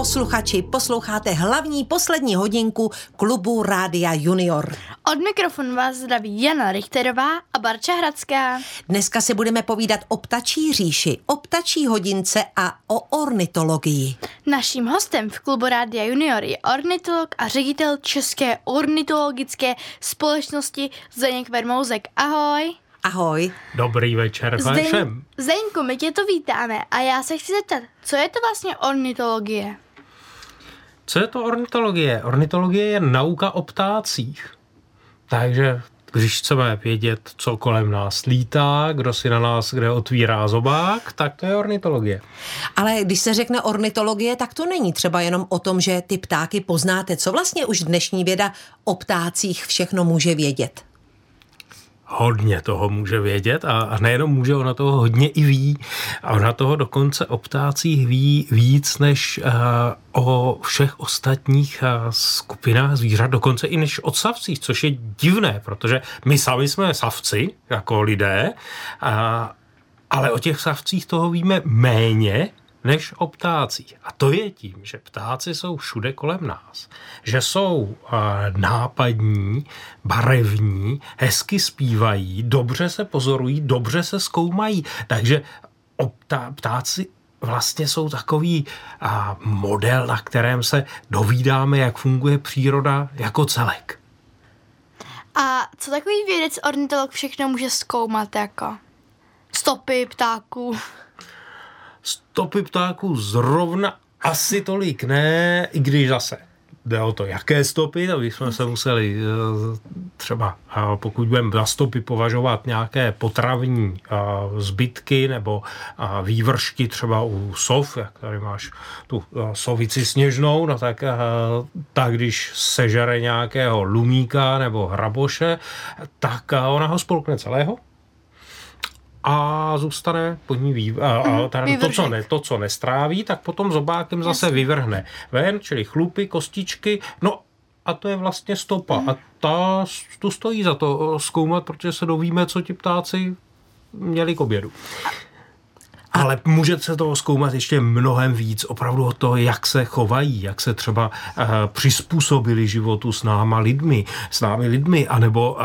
posluchači, posloucháte hlavní poslední hodinku klubu Rádia Junior. Od mikrofonu vás zdraví Jana Richterová a Barča Hradská. Dneska si budeme povídat o ptačí říši, o ptačí hodince a o ornitologii. Naším hostem v klubu Rádia Junior je ornitolog a ředitel České ornitologické společnosti Zdeněk Vermouzek. Ahoj. Ahoj. Dobrý večer Zdeň, všem. Zdeňku, my tě to vítáme a já se chci zeptat, co je to vlastně ornitologie? Co je to ornitologie? Ornitologie je nauka o ptácích. Takže když chceme vědět, co kolem nás lítá, kdo si na nás kde otvírá zobák, tak to je ornitologie. Ale když se řekne ornitologie, tak to není třeba jenom o tom, že ty ptáky poznáte. Co vlastně už dnešní věda o ptácích všechno může vědět? Hodně toho může vědět a, a nejenom může, ona toho hodně i ví. A ona toho dokonce o ptácích ví víc než uh, o všech ostatních uh, skupinách zvířat, dokonce i než o savcích, což je divné, protože my sami jsme savci, jako lidé, uh, ale o těch savcích toho víme méně, než o ptácích. A to je tím, že ptáci jsou všude kolem nás. Že jsou uh, nápadní, barevní, hezky zpívají, dobře se pozorují, dobře se zkoumají. Takže ptá, ptáci vlastně jsou takový a, model, na kterém se dovídáme, jak funguje příroda jako celek. A co takový vědec ornitolog všechno může zkoumat jako stopy ptáků? Stopy ptáků zrovna asi tolik ne, i když zase jde o to, jaké stopy, to bychom se museli eh, třeba, pokud budeme za stopy považovat nějaké potravní eh, zbytky nebo vývršky třeba u sov, jak tady máš tu eh, sovici sněžnou, no tak, tak když sežere nějakého lumíka nebo hraboše, tak ona ho spolkne celého a zůstane pod ní vý, a, a mhm, teda to, co ne, to, co nestráví, tak potom zobákem zase Jasně. vyvrhne ven, čili chlupy, kostičky, no a to je vlastně stopa. Mm. A ta, tu stojí za to zkoumat, protože se dovíme, co ti ptáci měli k obědu. Ale může se toho zkoumat ještě mnohem víc, opravdu o to, jak se chovají, jak se třeba uh, přizpůsobili životu s náma lidmi, s námi lidmi, anebo uh,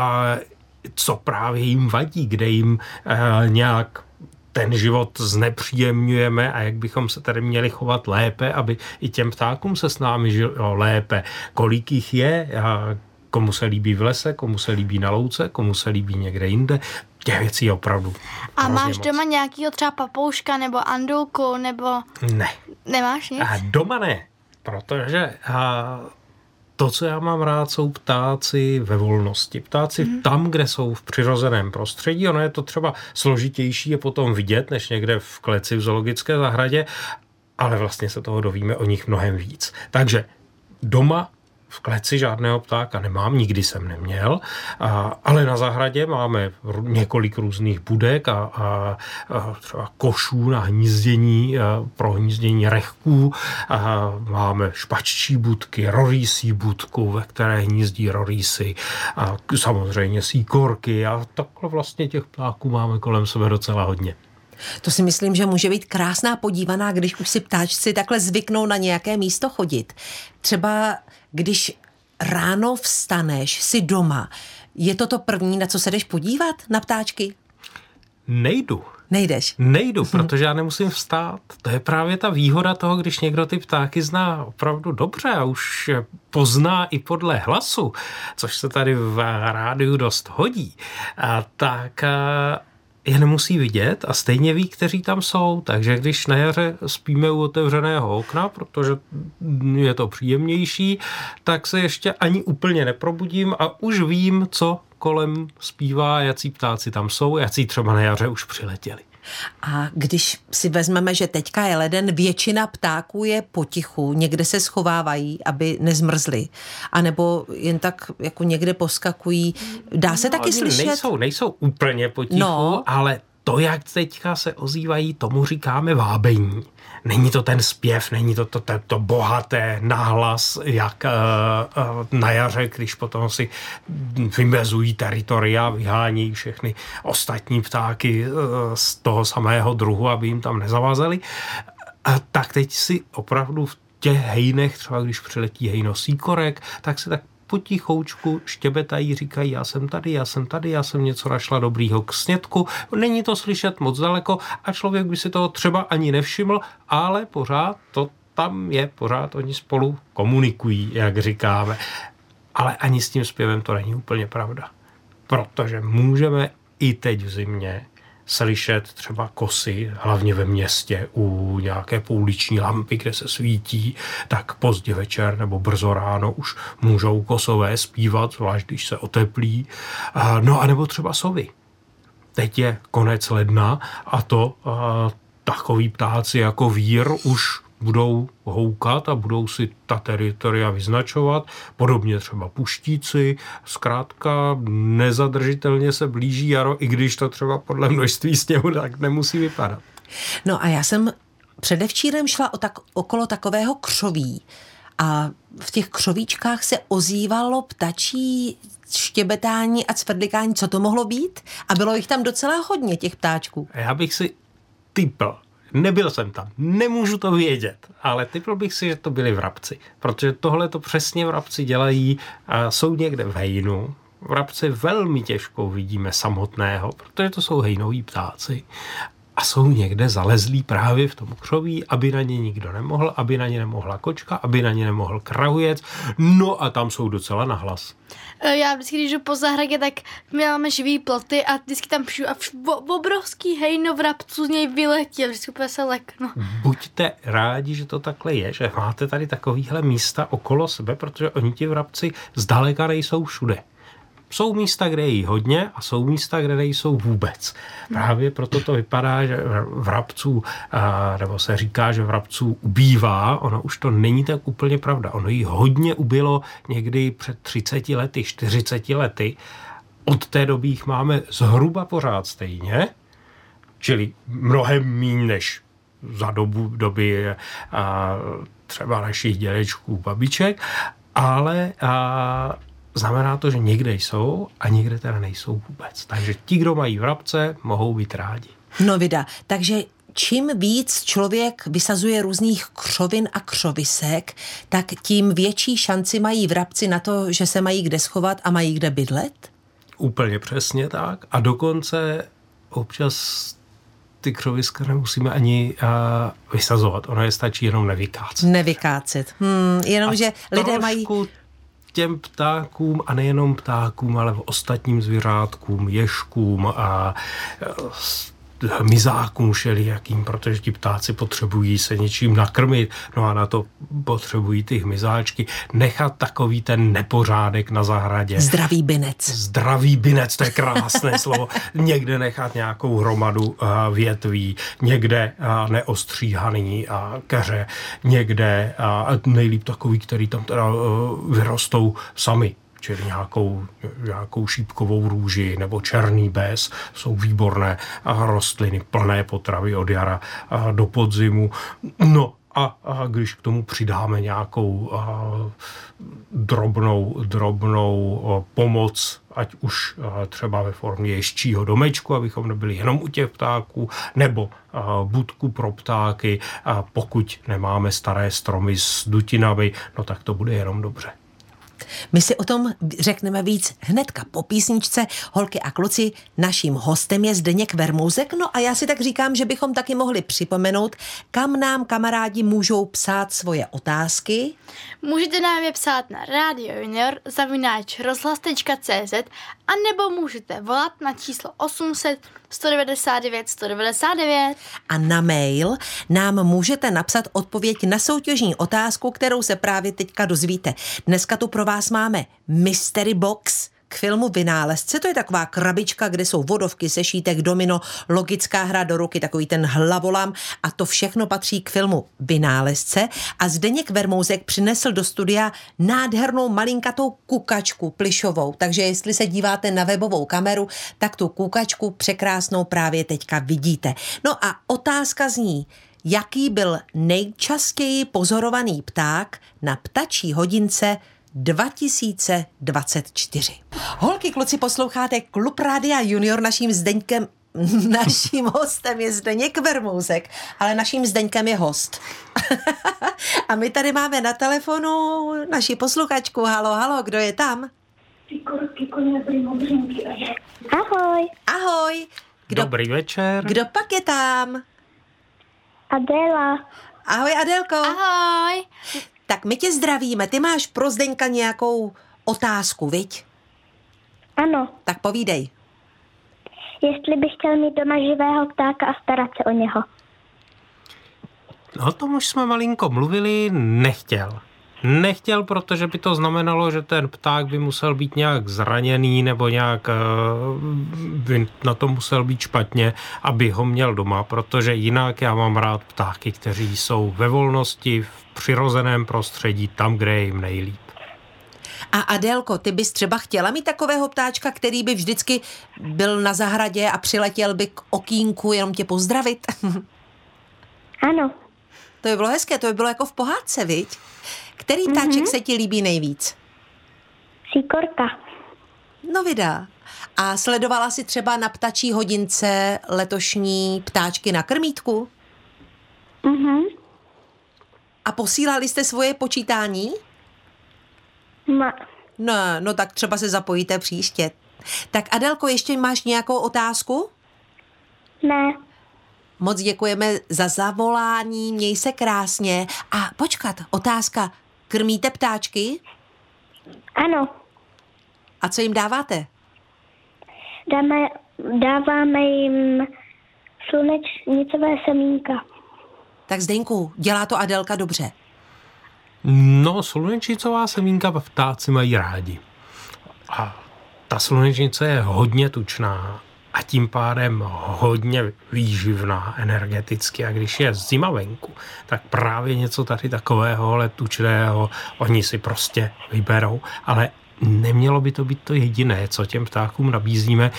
co právě jim vadí, kde jim uh, nějak ten život znepříjemňujeme a jak bychom se tady měli chovat lépe, aby i těm ptákům se s námi žilo lépe. Kolik jich je, a komu se líbí v lese, komu se líbí na louce, komu se líbí někde jinde. Těch věcí je opravdu. A máš moc. doma nějakýho třeba papouška nebo andulku nebo... Ne. Nemáš nic? A doma ne, protože a to, co já mám rád, jsou ptáci ve volnosti. Ptáci mm. tam, kde jsou v přirozeném prostředí. Ono je to třeba složitější je potom vidět, než někde v kleci v zoologické zahradě, ale vlastně se toho dovíme o nich mnohem víc. Takže doma v kleci žádného ptáka nemám, nikdy jsem neměl, a, ale na zahradě máme několik různých budek a, a, a třeba košů na hnízdění, a, pro hnízdění rechků, a máme špaččí budky, rorýsí budku, ve které hnízdí rorýsy, a samozřejmě síkorky a takhle vlastně těch ptáků máme kolem sebe docela hodně. To si myslím, že může být krásná podívaná, když už si ptáčci takhle zvyknou na nějaké místo chodit. Třeba když ráno vstaneš, si doma, je to to první, na co se jdeš podívat, na ptáčky? Nejdu. Nejdeš? Nejdu, protože já nemusím vstát. To je právě ta výhoda toho, když někdo ty ptáky zná opravdu dobře a už pozná i podle hlasu, což se tady v rádiu dost hodí, a tak je nemusí vidět a stejně ví, kteří tam jsou. Takže když na jaře spíme u otevřeného okna, protože je to příjemnější, tak se ještě ani úplně neprobudím a už vím, co kolem zpívá, jací ptáci tam jsou, jací třeba na jaře už přiletěli. A když si vezmeme, že teďka je leden, většina ptáků je potichu, někde se schovávají, aby nezmrzli. A nebo jen tak jako někde poskakují. Dá se no, taky slyšet? Nejsou, nejsou úplně potichu, no. ale to, jak teďka se ozývají, tomu říkáme vábení. Není to ten zpěv, není to to, to, to bohaté nahlas, jak uh, uh, na jaře, když potom si vymezují teritoria, vyhání všechny ostatní ptáky uh, z toho samého druhu, aby jim tam nezavazeli. A tak teď si opravdu v těch hejnech, třeba když přiletí hejno síkorek, tak se tak potichoučku štěbetají, říkají, já jsem tady, já jsem tady, já jsem něco našla dobrýho k snědku. Není to slyšet moc daleko a člověk by si toho třeba ani nevšiml, ale pořád to tam je, pořád oni spolu komunikují, jak říkáme. Ale ani s tím zpěvem to není úplně pravda. Protože můžeme i teď v zimě slyšet třeba kosy, hlavně ve městě u nějaké pouliční lampy, kde se svítí, tak pozdě večer nebo brzo ráno už můžou kosové zpívat, zvlášť když se oteplí. No a nebo třeba sovy. Teď je konec ledna a to takový ptáci jako vír už budou houkat a budou si ta teritoria vyznačovat, podobně třeba puštíci, zkrátka nezadržitelně se blíží jaro, i když to třeba podle množství sněhu tak nemusí vypadat. No a já jsem předevčírem šla o tak, okolo takového křoví a v těch křovíčkách se ozývalo ptačí štěbetání a cvrdlikání. Co to mohlo být? A bylo jich tam docela hodně, těch ptáčků. Já bych si typl, Nebyl jsem tam, nemůžu to vědět, ale typl bych si, že to byli vrabci, protože tohle to přesně vrabci dělají a jsou někde v hejnu. Vrabce velmi těžko vidíme samotného, protože to jsou hejnoví ptáci a jsou někde zalezlí právě v tom křoví, aby na ně nikdo nemohl, aby na ně nemohla kočka, aby na ně nemohl krahujec, no a tam jsou docela nahlas. E, já vždycky, když jdu po zahradě, tak my máme živý ploty a vždycky tam přijdu a v, obrovský hejno vrabců z něj vyletí a vždycky úplně se leknu. Buďte rádi, že to takhle je, že máte tady takovýhle místa okolo sebe, protože oni ti vrabci zdaleka nejsou všude. Jsou místa, kde jí hodně a jsou místa, kde nejsou vůbec. Právě proto to vypadá, že vrabců, nebo se říká, že vrabců ubývá, ono už to není tak úplně pravda. Ono jí hodně ubilo někdy před 30 lety, 40 lety. Od té doby jich máme zhruba pořád stejně, čili mnohem méně než za dobu doby a, třeba našich dědečků, babiček, ale a, znamená to, že někde jsou a někde teda nejsou vůbec. Takže ti, kdo mají vrabce, mohou být rádi. No vida, takže čím víc člověk vysazuje různých křovin a křovisek, tak tím větší šanci mají vrabci na to, že se mají kde schovat a mají kde bydlet? Úplně přesně tak. A dokonce občas ty křoviska nemusíme ani uh, vysazovat. Ono je stačí jenom nevykácet. Nevykácet. Hmm, jenom, že lidé mají těm ptákům a nejenom ptákům, ale ostatním zvířátkům, ježkům a hmyzákům všelijakým, protože ti ptáci potřebují se něčím nakrmit, no a na to potřebují ty hmyzáčky. Nechat takový ten nepořádek na zahradě. Zdravý binec. Zdravý binec, to je krásné slovo. Někde nechat nějakou hromadu eh, větví, někde eh, neostříhaný a keře, někde nejlíp takový, který tam teda eh, vyrostou sami čili nějakou, nějakou šípkovou růži nebo černý bez, jsou výborné rostliny, plné potravy od jara do podzimu. No a, a když k tomu přidáme nějakou a, drobnou, drobnou a, pomoc, ať už a, třeba ve formě ješčího domečku, abychom nebyli jenom u těch ptáků, nebo a, budku pro ptáky, a pokud nemáme staré stromy s dutinami, no tak to bude jenom dobře. My si o tom řekneme víc hnedka po písničce. Holky a kluci, naším hostem je Zdeněk Vermouzek, no a já si tak říkám, že bychom taky mohli připomenout, kam nám kamarádi můžou psát svoje otázky. Můžete nám je psát na Radio Junior zavináč rozhlas.cz a nebo můžete volat na číslo 800 199 199. A na mail nám můžete napsat odpověď na soutěžní otázku, kterou se právě teďka dozvíte. Dneska tu pro vás máme Mystery Box – k filmu Vynálezce. To je taková krabička, kde jsou vodovky, sešítek, domino, logická hra do ruky, takový ten hlavolam a to všechno patří k filmu Vynálezce. A Zdeněk Vermouzek přinesl do studia nádhernou malinkatou kukačku plišovou, takže jestli se díváte na webovou kameru, tak tu kukačku překrásnou právě teďka vidíte. No a otázka zní, jaký byl nejčastěji pozorovaný pták na ptačí hodince 2024. Holky, kluci, posloucháte Klub Rádia Junior naším Zdeňkem Naším hostem je Zdeněk Vermouzek, ale naším Zdeňkem je host. A my tady máme na telefonu naši posluchačku. Halo, halo, kdo je tam? Ahoj, Ahoj. Kdo, Dobrý večer. kdo pak je tam? Adela. Ahoj Adelko. Ahoj. Tak my tě zdravíme. Ty máš pro Zdeňka nějakou otázku, viď? Ano, Tak povídej. jestli bych chtěl mít doma živého ptáka a starat se o něho. No, o tom už jsme malinko mluvili, nechtěl. Nechtěl, protože by to znamenalo, že ten pták by musel být nějak zraněný nebo nějak eh, by na to musel být špatně, aby ho měl doma, protože jinak já mám rád ptáky, kteří jsou ve volnosti, v přirozeném prostředí, tam, kde je jim nejlíp. A Adelko, ty bys třeba chtěla mít takového ptáčka, který by vždycky byl na zahradě a přiletěl by k okýnku jenom tě pozdravit? Ano, to by bylo hezké, to by bylo jako v pohádce, viď? Který ptáček mm-hmm. se ti líbí nejvíc? síkorka. No vydá. A sledovala si třeba na ptačí hodince letošní ptáčky na krmítku? Mhm. A posílali jste svoje počítání? Ma, No, no tak třeba se zapojíte příště. Tak Adelko, ještě máš nějakou otázku? ne, Moc děkujeme za zavolání, měj se krásně. A počkat, otázka. Krmíte ptáčky? ano, A co jim dáváte? dáme, dáváme jim slunečnicové semínka. Tak Zdeňku, dělá to Adelka dobře. No, slunečnicová semínka ptáci mají rádi. A ta slunečnice je hodně tučná a tím pádem hodně výživná energeticky. A když je zima venku, tak právě něco tady takového, ale tučného, oni si prostě vyberou. Ale nemělo by to být to jediné, co těm ptákům nabízíme,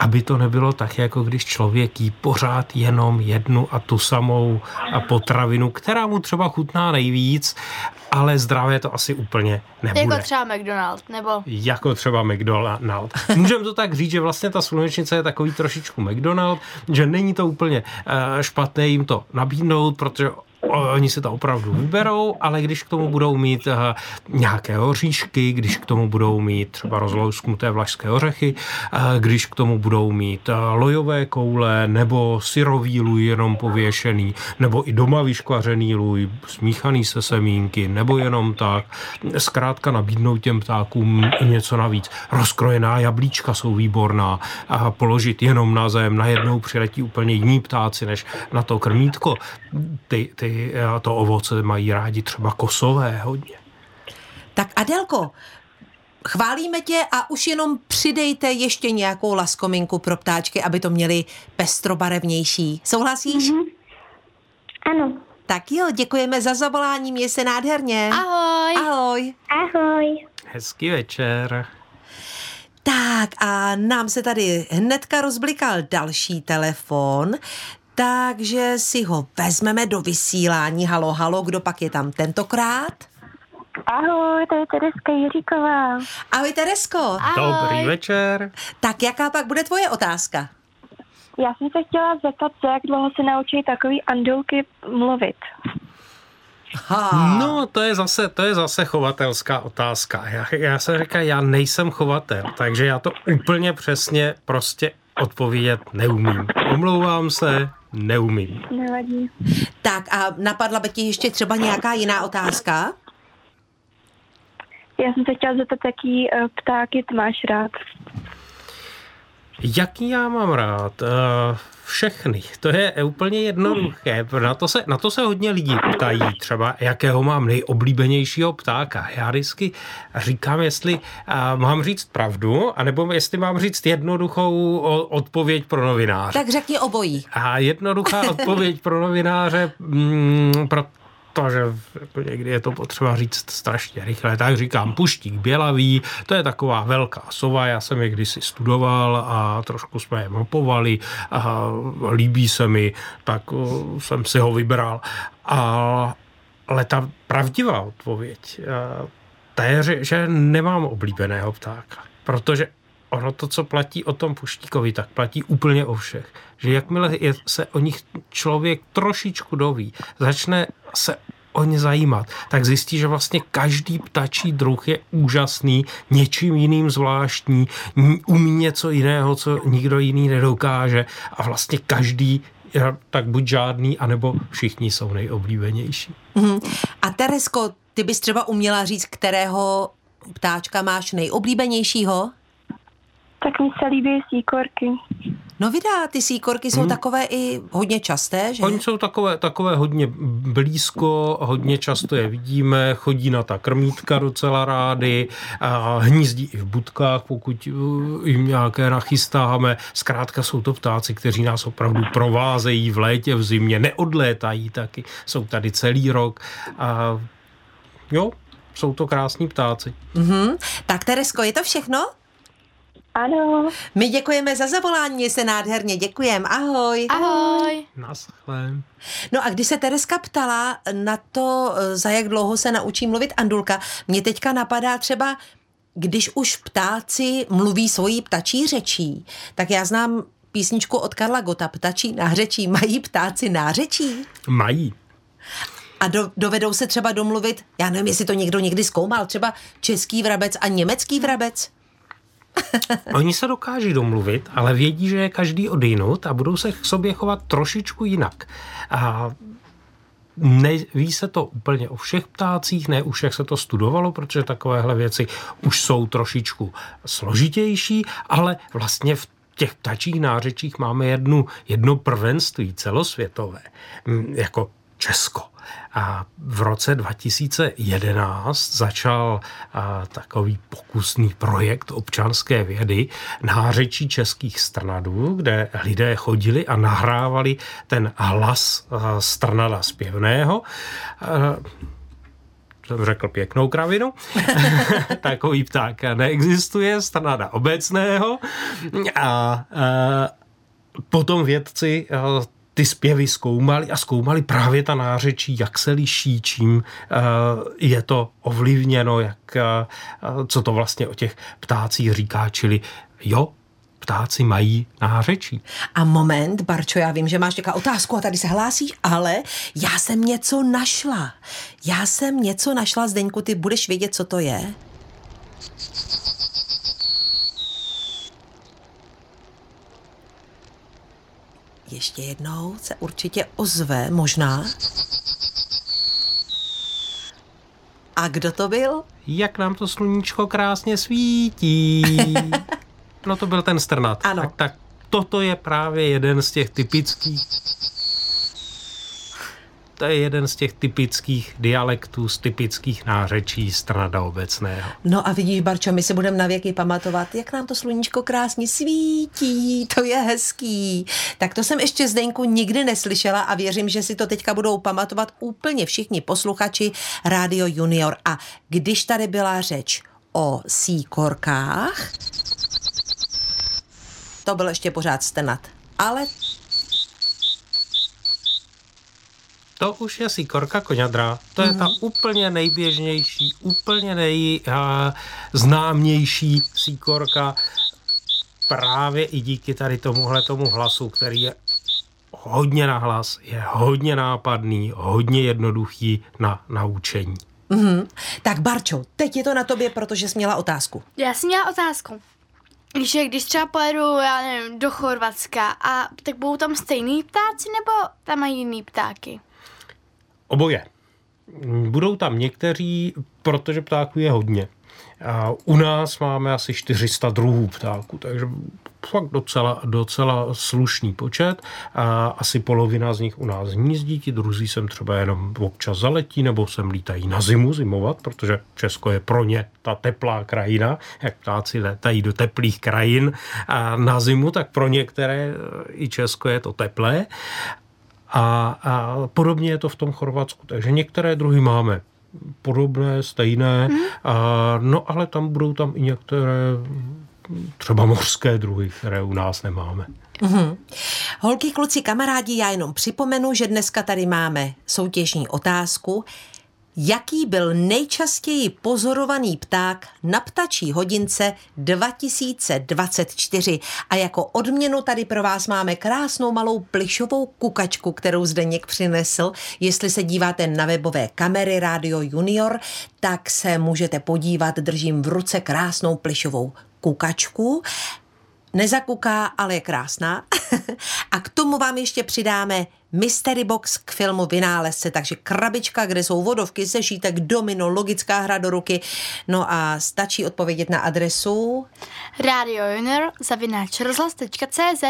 aby to nebylo tak, jako když člověk jí pořád jenom jednu a tu samou potravinu, která mu třeba chutná nejvíc, ale zdravé to asi úplně nebude. Jako třeba McDonald, nebo... Jako třeba McDonald. Můžeme to tak říct, že vlastně ta slunečnice je takový trošičku McDonald, že není to úplně uh, špatné jim to nabídnout, protože Oni si to opravdu vyberou, ale když k tomu budou mít uh, nějaké oříšky, když k tomu budou mít třeba rozlousknuté vlašské ořechy, uh, když k tomu budou mít uh, lojové koule nebo syrový lůj jenom pověšený, nebo i doma vyškvařený lůj, smíchaný se semínky, nebo jenom tak. Zkrátka nabídnout těm ptákům něco navíc. Rozkrojená jablíčka jsou výborná a položit jenom na zem, najednou přiletí úplně jiní ptáci, než na to krmítko. Ty, ty to ovoce mají rádi třeba kosové hodně. Tak Adelko, chválíme tě a už jenom přidejte ještě nějakou laskominku pro ptáčky, aby to měli pestrobarevnější. Souhlasíš? Mm-hmm. Ano, Tak jo, děkujeme za zavolání, měj se nádherně. Ahoj. Ahoj. ahoj. Hezký večer. Tak a nám se tady hnedka rozblikal další telefon, takže si ho vezmeme do vysílání. Halo, halo, kdo pak je tam tentokrát? Ahoj, to je Tereska Jiříková. Ahoj Teresko. Ahoj. Dobrý večer. Tak jaká pak bude tvoje otázka? Já jsem se chtěla zeptat, co jak dlouho se naučí takový andulky mluvit. Ha. No, to je zase, to je zase chovatelská otázka. Já, já se říkám, já nejsem chovatel, takže já to úplně přesně prostě odpovědět neumím. Omlouvám se, neumím. Nevadí. Tak a napadla by ti ještě třeba nějaká jiná otázka? Já jsem se chtěla zeptat, jaký uh, ptáky ty máš rád. Jaký já mám rád? Uh, všechny. To je úplně jednoduché. Na to, se, na to se hodně lidí ptají třeba, jakého mám nejoblíbenějšího ptáka. Já vždycky říkám, jestli uh, mám říct pravdu, anebo jestli mám říct jednoduchou odpověď pro novináře. Tak řekni obojí. A jednoduchá odpověď pro novináře, mm, pro protože jako někdy je to potřeba říct strašně rychle, tak říkám puštík bělavý, to je taková velká sova, já jsem je kdysi studoval a trošku jsme je mapovali a líbí se mi, tak uh, jsem si ho vybral. A, ale ta pravdivá odpověď, uh, ta je, že, že nemám oblíbeného ptáka, protože ono to, co platí o tom Puštíkovi, tak platí úplně o všech. Že jakmile je, se o nich člověk trošičku doví, začne se o ně zajímat, tak zjistí, že vlastně každý ptačí druh je úžasný, něčím jiným zvláštní, umí něco jiného, co nikdo jiný nedokáže a vlastně každý tak buď žádný, anebo všichni jsou nejoblíbenější. Mm. A Teresko, ty bys třeba uměla říct, kterého ptáčka máš nejoblíbenějšího? Tak mi se líbí síkorky. No vydá, ty síkorky jsou hmm. takové i hodně časté, že? Oni jsou takové, takové hodně blízko, hodně často je vidíme, chodí na ta krmítka docela rády, a hnízdí i v budkách, pokud uh, jim nějaké nachystáme. Zkrátka jsou to ptáci, kteří nás opravdu provázejí v létě, v zimě, neodlétají taky, jsou tady celý rok. A jo, jsou to krásní ptáci. Mm-hmm. Tak Teresko, je to všechno? Ano. My děkujeme za zavolání, se nádherně děkujeme. Ahoj. Ahoj. Naschle. No a když se Tereska ptala na to, za jak dlouho se naučí mluvit Andulka, mě teďka napadá třeba, když už ptáci mluví svojí ptačí řečí, tak já znám písničku od Karla Gota, ptačí nářečí. Mají ptáci nářečí? Mají. A do, dovedou se třeba domluvit, já nevím, jestli to někdo někdy zkoumal, třeba český vrabec a německý vrabec? Oni se dokáží domluvit, ale vědí, že je každý odinut a budou se k sobě chovat trošičku jinak. A Neví se to úplně o všech ptácích, ne u všech se to studovalo, protože takovéhle věci už jsou trošičku složitější, ale vlastně v těch ptačích nářečích máme jednu, jedno prvenství celosvětové, jako Česko. A v roce 2011 začal takový pokusný projekt občanské vědy nářečí českých strnadů, kde lidé chodili a nahrávali ten hlas strnada zpěvného jsem řekl pěknou kravinu. Takový pták neexistuje, strnada obecného. A, a potom vědci ty zpěvy zkoumali a zkoumali právě ta nářečí, jak se liší, čím eh, je to ovlivněno, jak, eh, co to vlastně o těch ptácích říká, čili jo, ptáci mají nářečí. A moment, Barčo, já vím, že máš nějaká otázku a tady se hlásíš, ale já jsem něco našla. Já jsem něco našla, Zdeňku, ty budeš vědět, co to je? Ještě jednou se určitě ozve, možná. A kdo to byl? Jak nám to sluníčko krásně svítí. no to byl ten strnat. Ano. Tak, tak toto je právě jeden z těch typických to je jeden z těch typických dialektů, z typických nářečí strnada obecného. No a vidíš, Barčo, my si budeme na věky pamatovat, jak nám to sluníčko krásně svítí, to je hezký. Tak to jsem ještě Zdenku nikdy neslyšela a věřím, že si to teďka budou pamatovat úplně všichni posluchači Radio Junior. A když tady byla řeč o síkorkách, to byl ještě pořád stenat. Ale to už je síkorka koňadra. To je ta mhm. úplně nejběžnější, úplně nejznámější síkorka právě i díky tady tomuhle tomu hlasu, který je hodně na hlas, je hodně nápadný, hodně jednoduchý na naučení. Mm-hmm. Tak Barčo, teď je to na tobě, protože jsi měla otázku. Já jsem měla otázku. Když, když třeba pojedu, já nevím, do Chorvatska, a tak budou tam stejný ptáci, nebo tam mají jiný ptáky? Oboje. Budou tam někteří, protože ptáků je hodně. A u nás máme asi 400 druhů ptáků, takže fakt docela, docela slušný počet. A asi polovina z nich u nás hnízdí, ti druzí sem třeba jenom občas zaletí, nebo sem lítají na zimu zimovat, protože Česko je pro ně ta teplá krajina, jak ptáci letají do teplých krajin a na zimu, tak pro některé i Česko je to teplé. A, a podobně je to v tom Chorvatsku. Takže některé druhy máme podobné, stejné, mm. a, no ale tam budou tam i některé třeba mořské druhy, které u nás nemáme. Mm-hmm. Holky, kluci, kamarádi, já jenom připomenu, že dneska tady máme soutěžní otázku. Jaký byl nejčastěji pozorovaný pták na ptačí hodince 2024? A jako odměnu tady pro vás máme krásnou malou plišovou kukačku, kterou Zdeněk přinesl. Jestli se díváte na webové kamery Radio Junior, tak se můžete podívat, držím v ruce krásnou plišovou kukačku nezakuká, ale je krásná. a k tomu vám ještě přidáme Mystery Box k filmu Vynálezce, takže krabička, kde jsou vodovky, sešítek, domino, logická hra do ruky. No a stačí odpovědět na adresu Radio Junior zavináč rozhlas.cz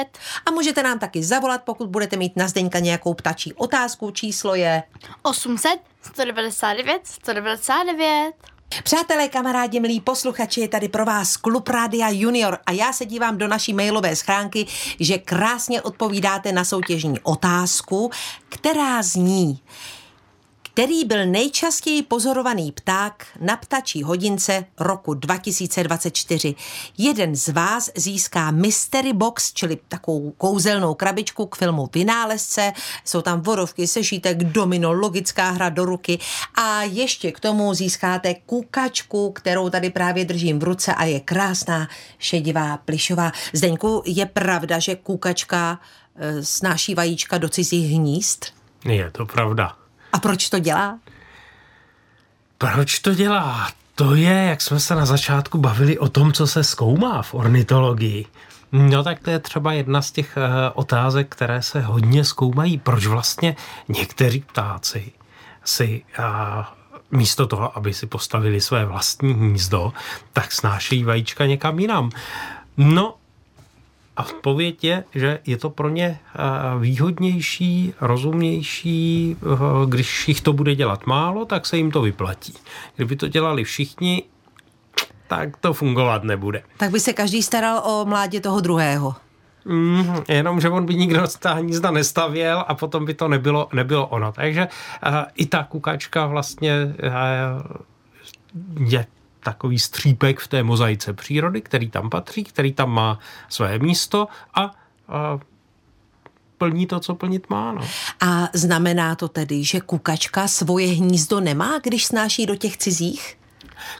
a můžete nám taky zavolat, pokud budete mít na Zdeňka nějakou ptačí otázku. Číslo je 800 199 199. Přátelé, kamarádi, milí posluchači, je tady pro vás Klub Rádia Junior a já se dívám do naší mailové schránky, že krásně odpovídáte na soutěžní otázku, která zní, který byl nejčastěji pozorovaný pták na ptačí hodince roku 2024. Jeden z vás získá Mystery Box, čili takovou kouzelnou krabičku k filmu Vynálezce. Jsou tam vodovky, sešítek, domino, logická hra do ruky a ještě k tomu získáte kukačku, kterou tady právě držím v ruce a je krásná, šedivá, plišová. Zdeňku, je pravda, že kukačka e, snáší vajíčka do cizích hnízd? Je to pravda. A proč to dělá? Proč to dělá? To je, jak jsme se na začátku bavili o tom, co se zkoumá v ornitologii. No tak to je třeba jedna z těch uh, otázek, které se hodně zkoumají. Proč vlastně někteří ptáci si uh, místo toho, aby si postavili své vlastní hnízdo, tak snášejí vajíčka někam jinam. No a odpověď je, že je to pro ně eh, výhodnější, rozumnější, eh, když jich to bude dělat málo, tak se jim to vyplatí. Kdyby to dělali všichni, tak to fungovat nebude. Tak by se každý staral o mládě toho druhého. Mm, jenom, že on by nikdo ta hnízda nestavěl a potom by to nebylo, nebylo ono. Takže uh, i ta kukačka vlastně uh, je takový střípek v té mozaice přírody, který tam patří, který tam má své místo a, a plní to, co plnit má. No. A znamená to tedy, že kukačka svoje hnízdo nemá, když snáší do těch cizích?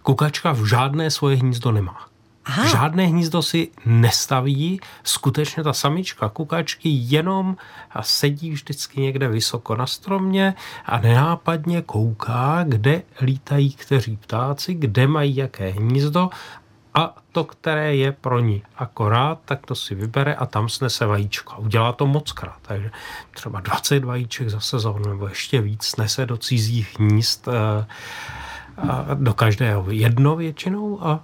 Kukačka v žádné svoje hnízdo nemá. Aha. Žádné hnízdo si nestaví, skutečně ta samička kukačky jenom sedí vždycky někde vysoko na stromě a nenápadně kouká, kde lítají kteří ptáci, kde mají jaké hnízdo a to, které je pro ní akorát, tak to si vybere a tam snese vajíčko. Udělá to moc krát, takže třeba 20 vajíček za sezónu nebo ještě víc snese do cizích hnízd eh, do každého jedno většinou a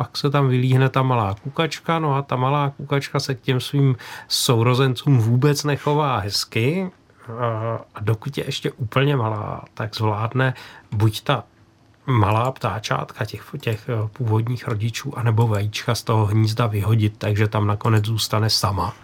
pak se tam vylíhne ta malá kukačka, no a ta malá kukačka se k těm svým sourozencům vůbec nechová hezky a dokud je ještě úplně malá, tak zvládne buď ta malá ptáčátka těch, těch eh, původních rodičů, anebo vajíčka z toho hnízda vyhodit, takže tam nakonec zůstane sama.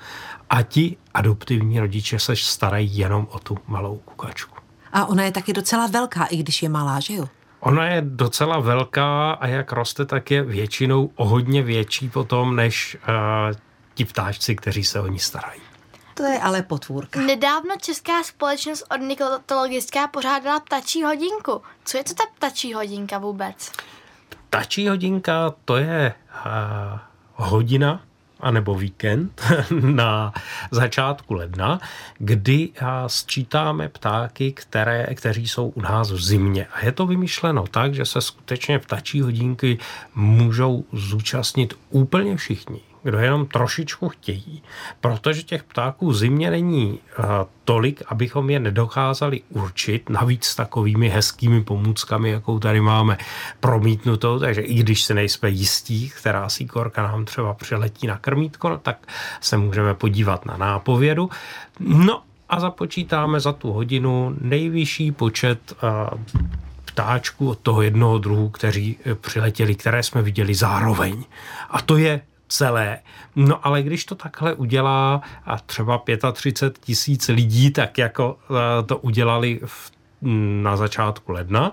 A ti adoptivní rodiče se starají jenom o tu malou kukačku. A ona je taky docela velká, i když je malá, že jo? Ona je docela velká a jak roste, tak je většinou o hodně větší potom, než uh, ti ptáčci, kteří se o ní starají. To je ale potvůrka. Nedávno Česká společnost ornitologická pořádala ptačí hodinku. Co je to ta ptačí hodinka vůbec? Ptačí hodinka to je uh, hodina, anebo víkend na začátku ledna, kdy sčítáme ptáky, které, kteří jsou u nás v zimě. A je to vymyšleno tak, že se skutečně ptačí hodinky můžou zúčastnit úplně všichni kdo jenom trošičku chtějí, protože těch ptáků zimě není uh, tolik, abychom je nedokázali určit, navíc s takovými hezkými pomůckami, jakou tady máme promítnutou, takže i když se nejsme jistí, která síkorka nám třeba přiletí na krmítko, tak se můžeme podívat na nápovědu. No a započítáme za tu hodinu nejvyšší počet uh, ptáčků od toho jednoho druhu, kteří eh, přiletěli, které jsme viděli zároveň. A to je celé. No ale když to takhle udělá a třeba 35 tisíc lidí, tak jako eh, to udělali v, na začátku ledna,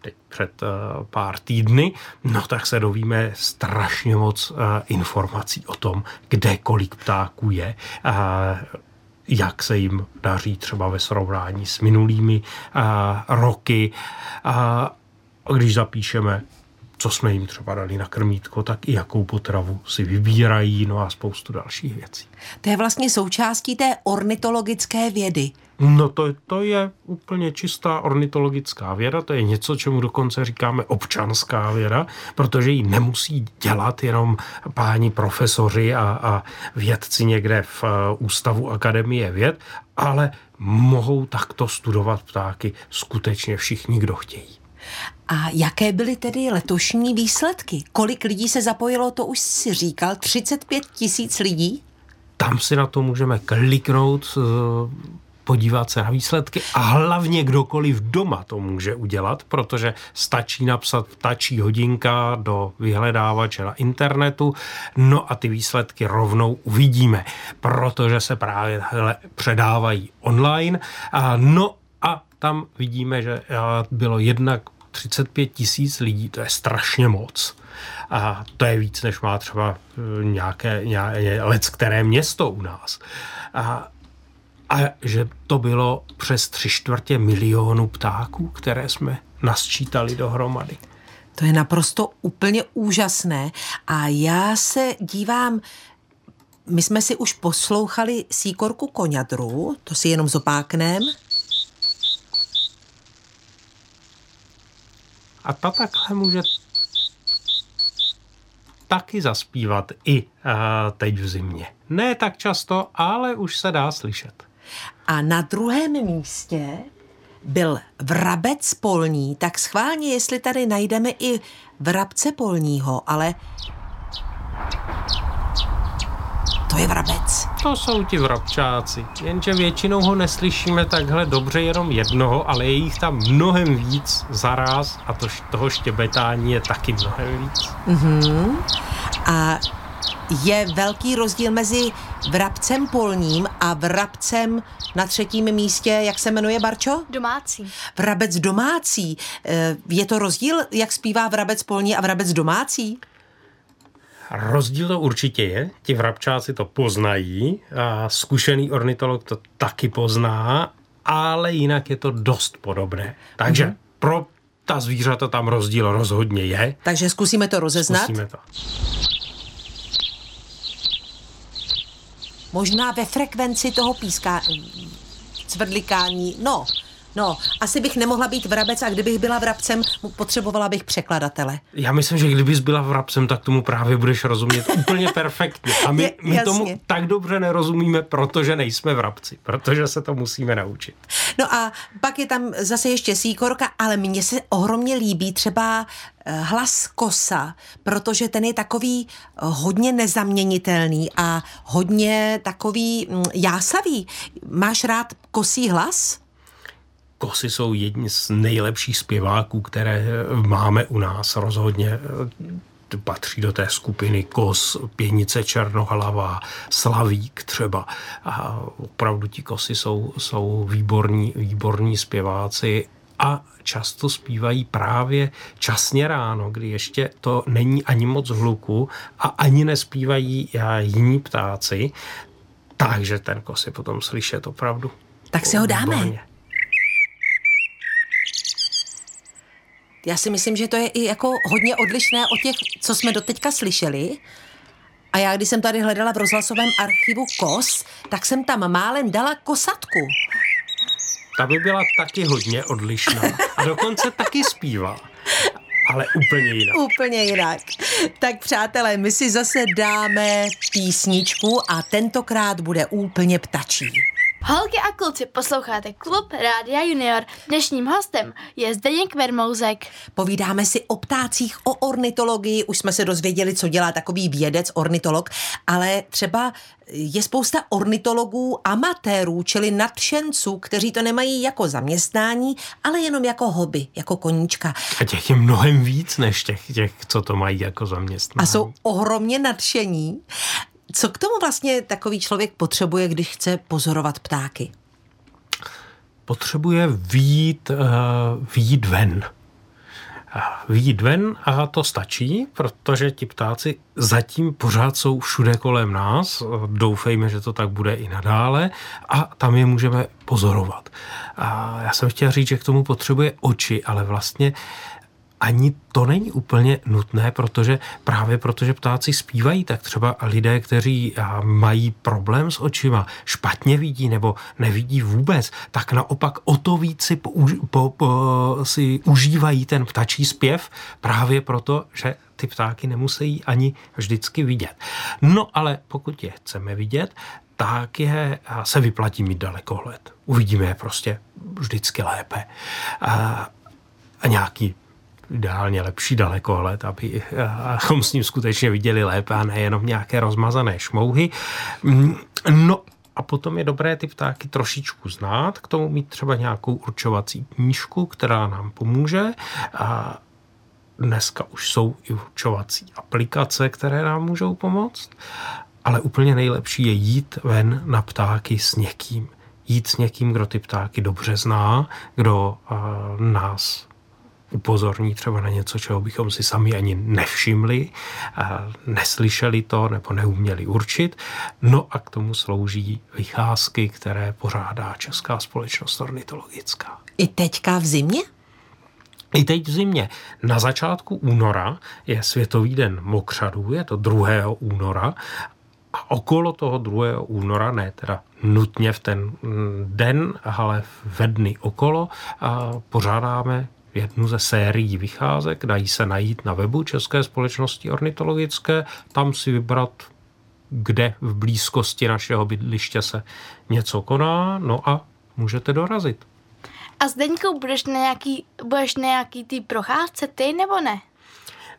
teď před uh, pár týdny, no tak se dovíme strašně moc uh, informací o tom, kde kolik ptáků je. Jak se jim daří třeba ve srovnání s minulými roky. Když zapíšeme co jsme jim třeba dali na krmítko, tak i jakou potravu si vybírají, no a spoustu dalších věcí. To je vlastně součástí té ornitologické vědy. No to, to je úplně čistá ornitologická věda, to je něco, čemu dokonce říkáme občanská věda, protože ji nemusí dělat jenom páni profesoři a, a vědci někde v uh, Ústavu Akademie věd, ale mohou takto studovat ptáky skutečně všichni, kdo chtějí. A jaké byly tedy letošní výsledky? Kolik lidí se zapojilo, to už si říkal, 35 tisíc lidí? Tam si na to můžeme kliknout, eh, podívat se na výsledky a hlavně kdokoliv doma to může udělat, protože stačí napsat ptačí hodinka do vyhledávače na internetu, no a ty výsledky rovnou uvidíme, protože se právě předávají online. A no a tam vidíme, že eh, bylo jednak 35 tisíc lidí, to je strašně moc. A to je víc, než má třeba eh, nějaké, nějaké lec, které město u nás. A, a že to bylo přes tři čtvrtě milionu ptáků, které jsme nasčítali dohromady. To je naprosto úplně úžasné. A já se dívám, my jsme si už poslouchali síkorku koňadru, to si jenom zopáknem. A ta takhle může taky zaspívat i uh, teď v zimě. Ne tak často, ale už se dá slyšet. A na druhém místě byl vrabec polní, tak schválně, jestli tady najdeme i vrabce polního, ale to je vrabec. To jsou ti vrabčáci, jenže většinou ho neslyšíme takhle dobře jenom jednoho, ale je jich tam mnohem víc zaraz a to, toho štěbetání je taky mnohem víc. Mm-hmm. A je velký rozdíl mezi vrabcem polním a vrabcem na třetím místě, jak se jmenuje Barčo? Domácí. Vrabec domácí. Eh, je to rozdíl, jak zpívá vrabec polní a vrabec domácí? Rozdíl to určitě je, ti vrabčáci to poznají, a zkušený ornitolog to taky pozná, ale jinak je to dost podobné. Takže mm-hmm. pro ta zvířata tam rozdíl rozhodně je. Takže zkusíme to rozeznat. Zkusíme to. Možná ve frekvenci toho píská, cvrdlikání, no, No, asi bych nemohla být vrabec a kdybych byla vrabcem, potřebovala bych překladatele. Já myslím, že kdybys byla vrabcem, tak tomu právě budeš rozumět úplně perfektně. A my, my tomu tak dobře nerozumíme, protože nejsme vrabci, protože se to musíme naučit. No a pak je tam zase ještě síkorka, ale mně se ohromně líbí třeba eh, hlas kosa, protože ten je takový eh, hodně nezaměnitelný a hodně takový mm, jásavý. Máš rád kosí hlas? Kosy jsou jedni z nejlepších zpěváků, které máme u nás rozhodně patří do té skupiny Kos, Pěnice Černohlava, Slavík třeba. A opravdu ti kosy jsou, jsou výborní, výborní zpěváci a často zpívají právě časně ráno, kdy ještě to není ani moc hluku a ani nespívají jiní ptáci, takže ten kos je potom slyšet opravdu. Tak si ho dáme. Výborně. Já si myslím, že to je i jako hodně odlišné od těch, co jsme doteďka slyšeli. A já, když jsem tady hledala v rozhlasovém archivu KOS, tak jsem tam málem dala kosatku. Ta by byla taky hodně odlišná. A dokonce taky zpívá. Ale úplně jinak. Úplně jinak. Tak přátelé, my si zase dáme písničku a tentokrát bude úplně ptačí. Holky a kluci, posloucháte Klub Rádia Junior. Dnešním hostem je Zdeněk Vermouzek. Povídáme si o ptácích, o ornitologii, už jsme se dozvěděli, co dělá takový vědec, ornitolog, ale třeba je spousta ornitologů amatérů, čili nadšenců, kteří to nemají jako zaměstnání, ale jenom jako hobby, jako koníčka. A těch je mnohem víc než těch, těch co to mají jako zaměstnání. A jsou ohromně nadšení. Co k tomu vlastně takový člověk potřebuje, když chce pozorovat ptáky? Potřebuje výjít, uh, výjít ven. výjít ven a to stačí, protože ti ptáci zatím pořád jsou všude kolem nás. Doufejme, že to tak bude i nadále a tam je můžeme pozorovat. A já jsem chtěl říct, že k tomu potřebuje oči, ale vlastně ani to není úplně nutné, protože právě protože ptáci zpívají, tak třeba lidé, kteří mají problém s očima, špatně vidí nebo nevidí vůbec, tak naopak o to víc si, použi- po, po, si užívají ten ptačí zpěv právě proto, že ty ptáky nemusí ani vždycky vidět. No ale pokud je chceme vidět, tak je, se vyplatí mít dalekohled. Uvidíme je prostě vždycky lépe. A, a nějaký ideálně lepší dalekohled, abychom s ním skutečně viděli lépe a nejenom nějaké rozmazané šmouhy. Mm, no a potom je dobré ty ptáky trošičku znát, k tomu mít třeba nějakou určovací knížku, která nám pomůže. A dneska už jsou i určovací aplikace, které nám můžou pomoct. Ale úplně nejlepší je jít ven na ptáky s někým. Jít s někým, kdo ty ptáky dobře zná, kdo uh, nás upozorní třeba na něco, čeho bychom si sami ani nevšimli, neslyšeli to nebo neuměli určit. No a k tomu slouží vycházky, které pořádá Česká společnost ornitologická. I teďka v zimě? I teď v zimě. Na začátku února je Světový den mokřadů, je to 2. února a okolo toho 2. února, ne teda nutně v ten den, ale ve dny okolo, pořádáme jednu ze sérií vycházek, dají se najít na webu České společnosti ornitologické, tam si vybrat, kde v blízkosti našeho bydliště se něco koná, no a můžete dorazit. A Zdeňkou, budeš na nějaký, budeš na nějaký ty procházce ty nebo ne?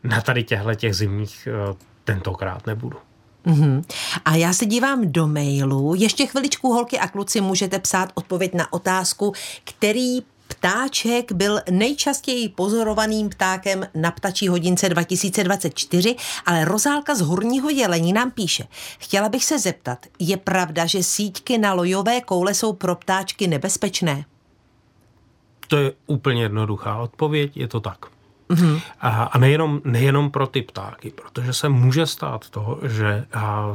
Na tady těchto těch zimních eh, tentokrát nebudu. Mm-hmm. A já se dívám do mailu. Ještě chviličku, holky a kluci, můžete psát odpověď na otázku, který ptáček byl nejčastěji pozorovaným ptákem na ptačí hodince 2024, ale Rozálka z Horního jelení nám píše. Chtěla bych se zeptat, je pravda, že síťky na lojové koule jsou pro ptáčky nebezpečné? To je úplně jednoduchá odpověď, je to tak. Mm-hmm. A, a nejenom, nejenom pro ty ptáky, protože se může stát to, že a,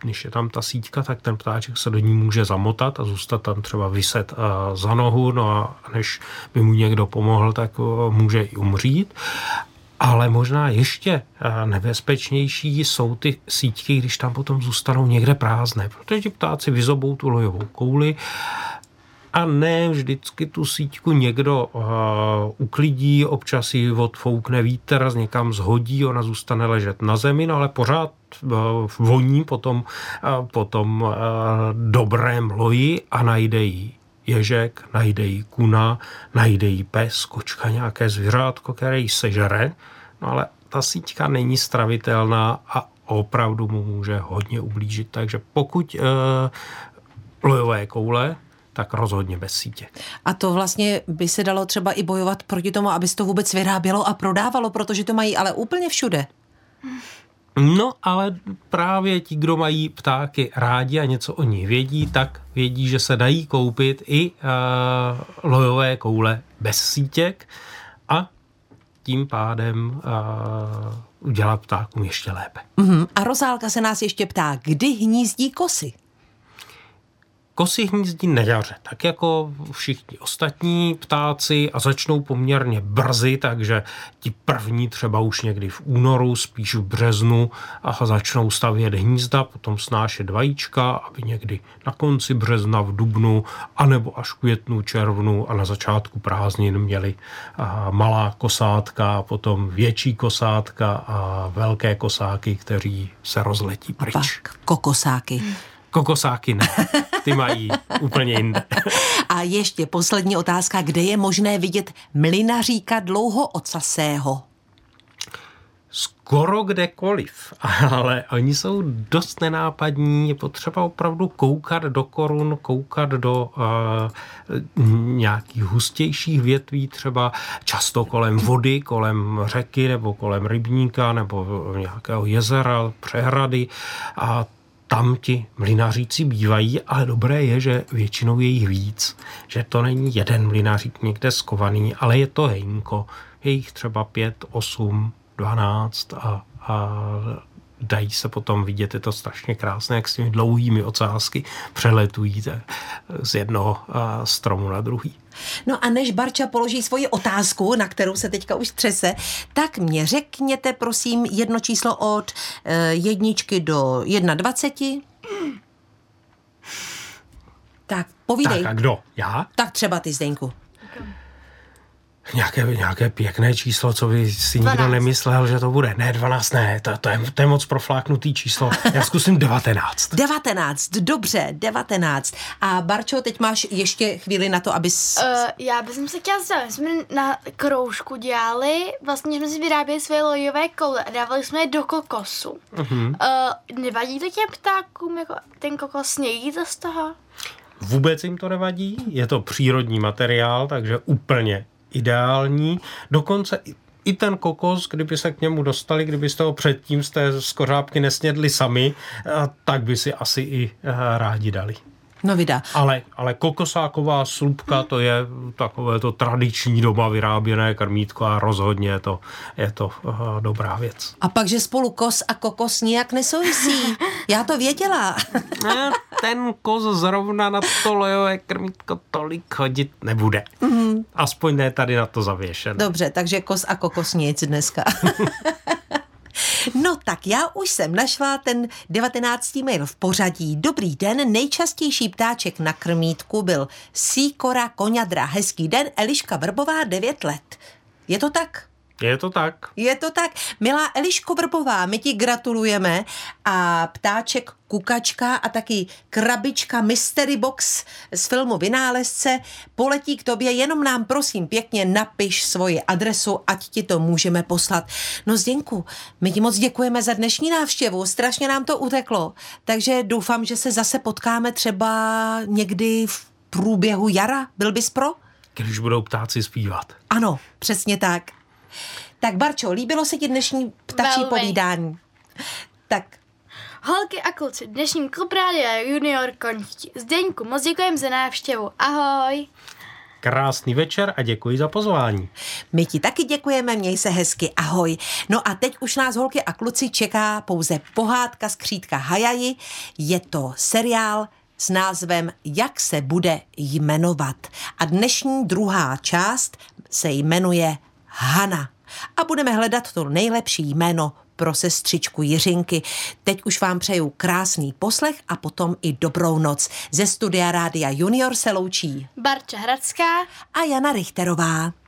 když je tam ta síťka, tak ten ptáček se do ní může zamotat a zůstat tam třeba vyset eh, za nohu, no a než by mu někdo pomohl, tak eh, může i umřít. Ale možná ještě eh, nebezpečnější jsou ty síťky, když tam potom zůstanou někde prázdné, protože ti ptáci vyzobou tu lojovou kouli a ne vždycky tu síťku někdo uh, uklidí, občas ji odfoukne vítr, někam zhodí, ona zůstane ležet na zemi, no ale pořád uh, voní potom, uh, potom uh, dobrém loji a najde jí ježek, najde jí kuna, najde jí pes, kočka, nějaké zvířátko, které jí sežere, no ale ta síťka není stravitelná a opravdu mu může hodně ublížit. Takže pokud uh, lojové koule tak rozhodně bez sítě. A to vlastně by se dalo třeba i bojovat proti tomu, aby se to vůbec vyrábělo a prodávalo, protože to mají ale úplně všude. No, ale právě ti, kdo mají ptáky rádi a něco o nich vědí, tak vědí, že se dají koupit i uh, lojové koule bez sítěk a tím pádem uh, udělat ptákům ještě lépe. Uh-huh. A Rozálka se nás ještě ptá, kdy hnízdí kosy? Kosy hnízdí na jaře, tak jako všichni ostatní ptáci a začnou poměrně brzy, takže ti první třeba už někdy v únoru, spíš v březnu a začnou stavět hnízda, potom snášet vajíčka, aby někdy na konci března, v dubnu, anebo až květnu, červnu a na začátku prázdnin měli malá kosátka, potom větší kosátka a velké kosáky, kteří se rozletí pryč. Pak kokosáky. Kokosáky ne, ty mají úplně jinde. A ještě poslední otázka, kde je možné vidět mlinaříka dlouho ocasého? skoro kdekoliv, ale oni jsou dost nenápadní, je potřeba opravdu koukat do korun, koukat do uh, nějakých hustějších větví, třeba často kolem vody, kolem řeky nebo kolem rybníka nebo nějakého jezera, přehrady a tam ti mlynáříci bývají, ale dobré je, že většinou je jich víc, že to není jeden mlynářík někde skovaný, ale je to hejnko. Je jich třeba pět, osm, dvanáct a, a dají se potom vidět, je to strašně krásné, jak s těmi dlouhými ocásky přeletují z jednoho stromu na druhý. No a než Barča položí svoji otázku, na kterou se teďka už třese, tak mě řekněte prosím jedno číslo od eh, jedničky do 21. Tak, povídej. Tak a kdo? Já? Tak třeba ty, Zdeňku. Nějaké, nějaké pěkné číslo, co by si 12. nikdo nemyslel, že to bude. Ne, 12 ne, to, to, je, to je moc profláknutý číslo. Já zkusím 19. 19, dobře, 19. A Barčo, teď máš ještě chvíli na to, abys... Uh, já bych se chtěla zeptat, jsme na kroužku dělali, vlastně jsme si vyráběli své lojové koule a dávali jsme je do kokosu. Uh-huh. Uh, nevadí to těm ptákům, jako ten kokos snějí to z toho? Vůbec jim to nevadí, je to přírodní materiál, takže úplně ideální. Dokonce i ten kokos, kdyby se k němu dostali, kdybyste ho předtím z té skořápky nesnědli sami, tak by si asi i eh, rádi dali. No vydá. Ale, ale kokosáková slupka, to je takové to tradiční doma vyráběné krmítko a rozhodně je to, je to uh, dobrá věc. A pak, že spolu kos a kokos nijak nesouvisí. Já to věděla. ne, ten kos zrovna na to lejové krmítko tolik chodit nebude. Mm-hmm. Aspoň ne tady na to zavěšené. Dobře, takže kos a kokos nic dneska. No tak já už jsem našla ten 19. mail v pořadí. Dobrý den, nejčastější ptáček na krmítku byl síkora koňadra. Hezký den, Eliška Vrbová, 9 let. Je to tak? Je to tak. Je to tak. Milá Eliško Vrbová, my ti gratulujeme a ptáček kukačka a taky krabička Mystery Box z filmu Vynálezce poletí k tobě, jenom nám prosím pěkně napiš svoji adresu, ať ti to můžeme poslat. No Zděnku, my ti moc děkujeme za dnešní návštěvu, strašně nám to uteklo, takže doufám, že se zase potkáme třeba někdy v průběhu jara. Byl bys pro? Když budou ptáci zpívat. Ano, přesně tak. Tak Barčo, líbilo se ti dnešní ptačí Velmi. povídání? Tak. Holky a kluci, dnešním Klub Rádia Junior končí. Zdeňku, moc děkujeme za návštěvu. Ahoj. Krásný večer a děkuji za pozvání. My ti taky děkujeme, měj se hezky, ahoj. No a teď už nás holky a kluci čeká pouze pohádka z křídka Hajaji. Je to seriál s názvem Jak se bude jmenovat. A dnešní druhá část se jmenuje Hana. A budeme hledat to nejlepší jméno pro sestřičku Jiřinky. Teď už vám přeju krásný poslech a potom i dobrou noc. Ze studia Rádia Junior se loučí Barča Hradská a Jana Richterová.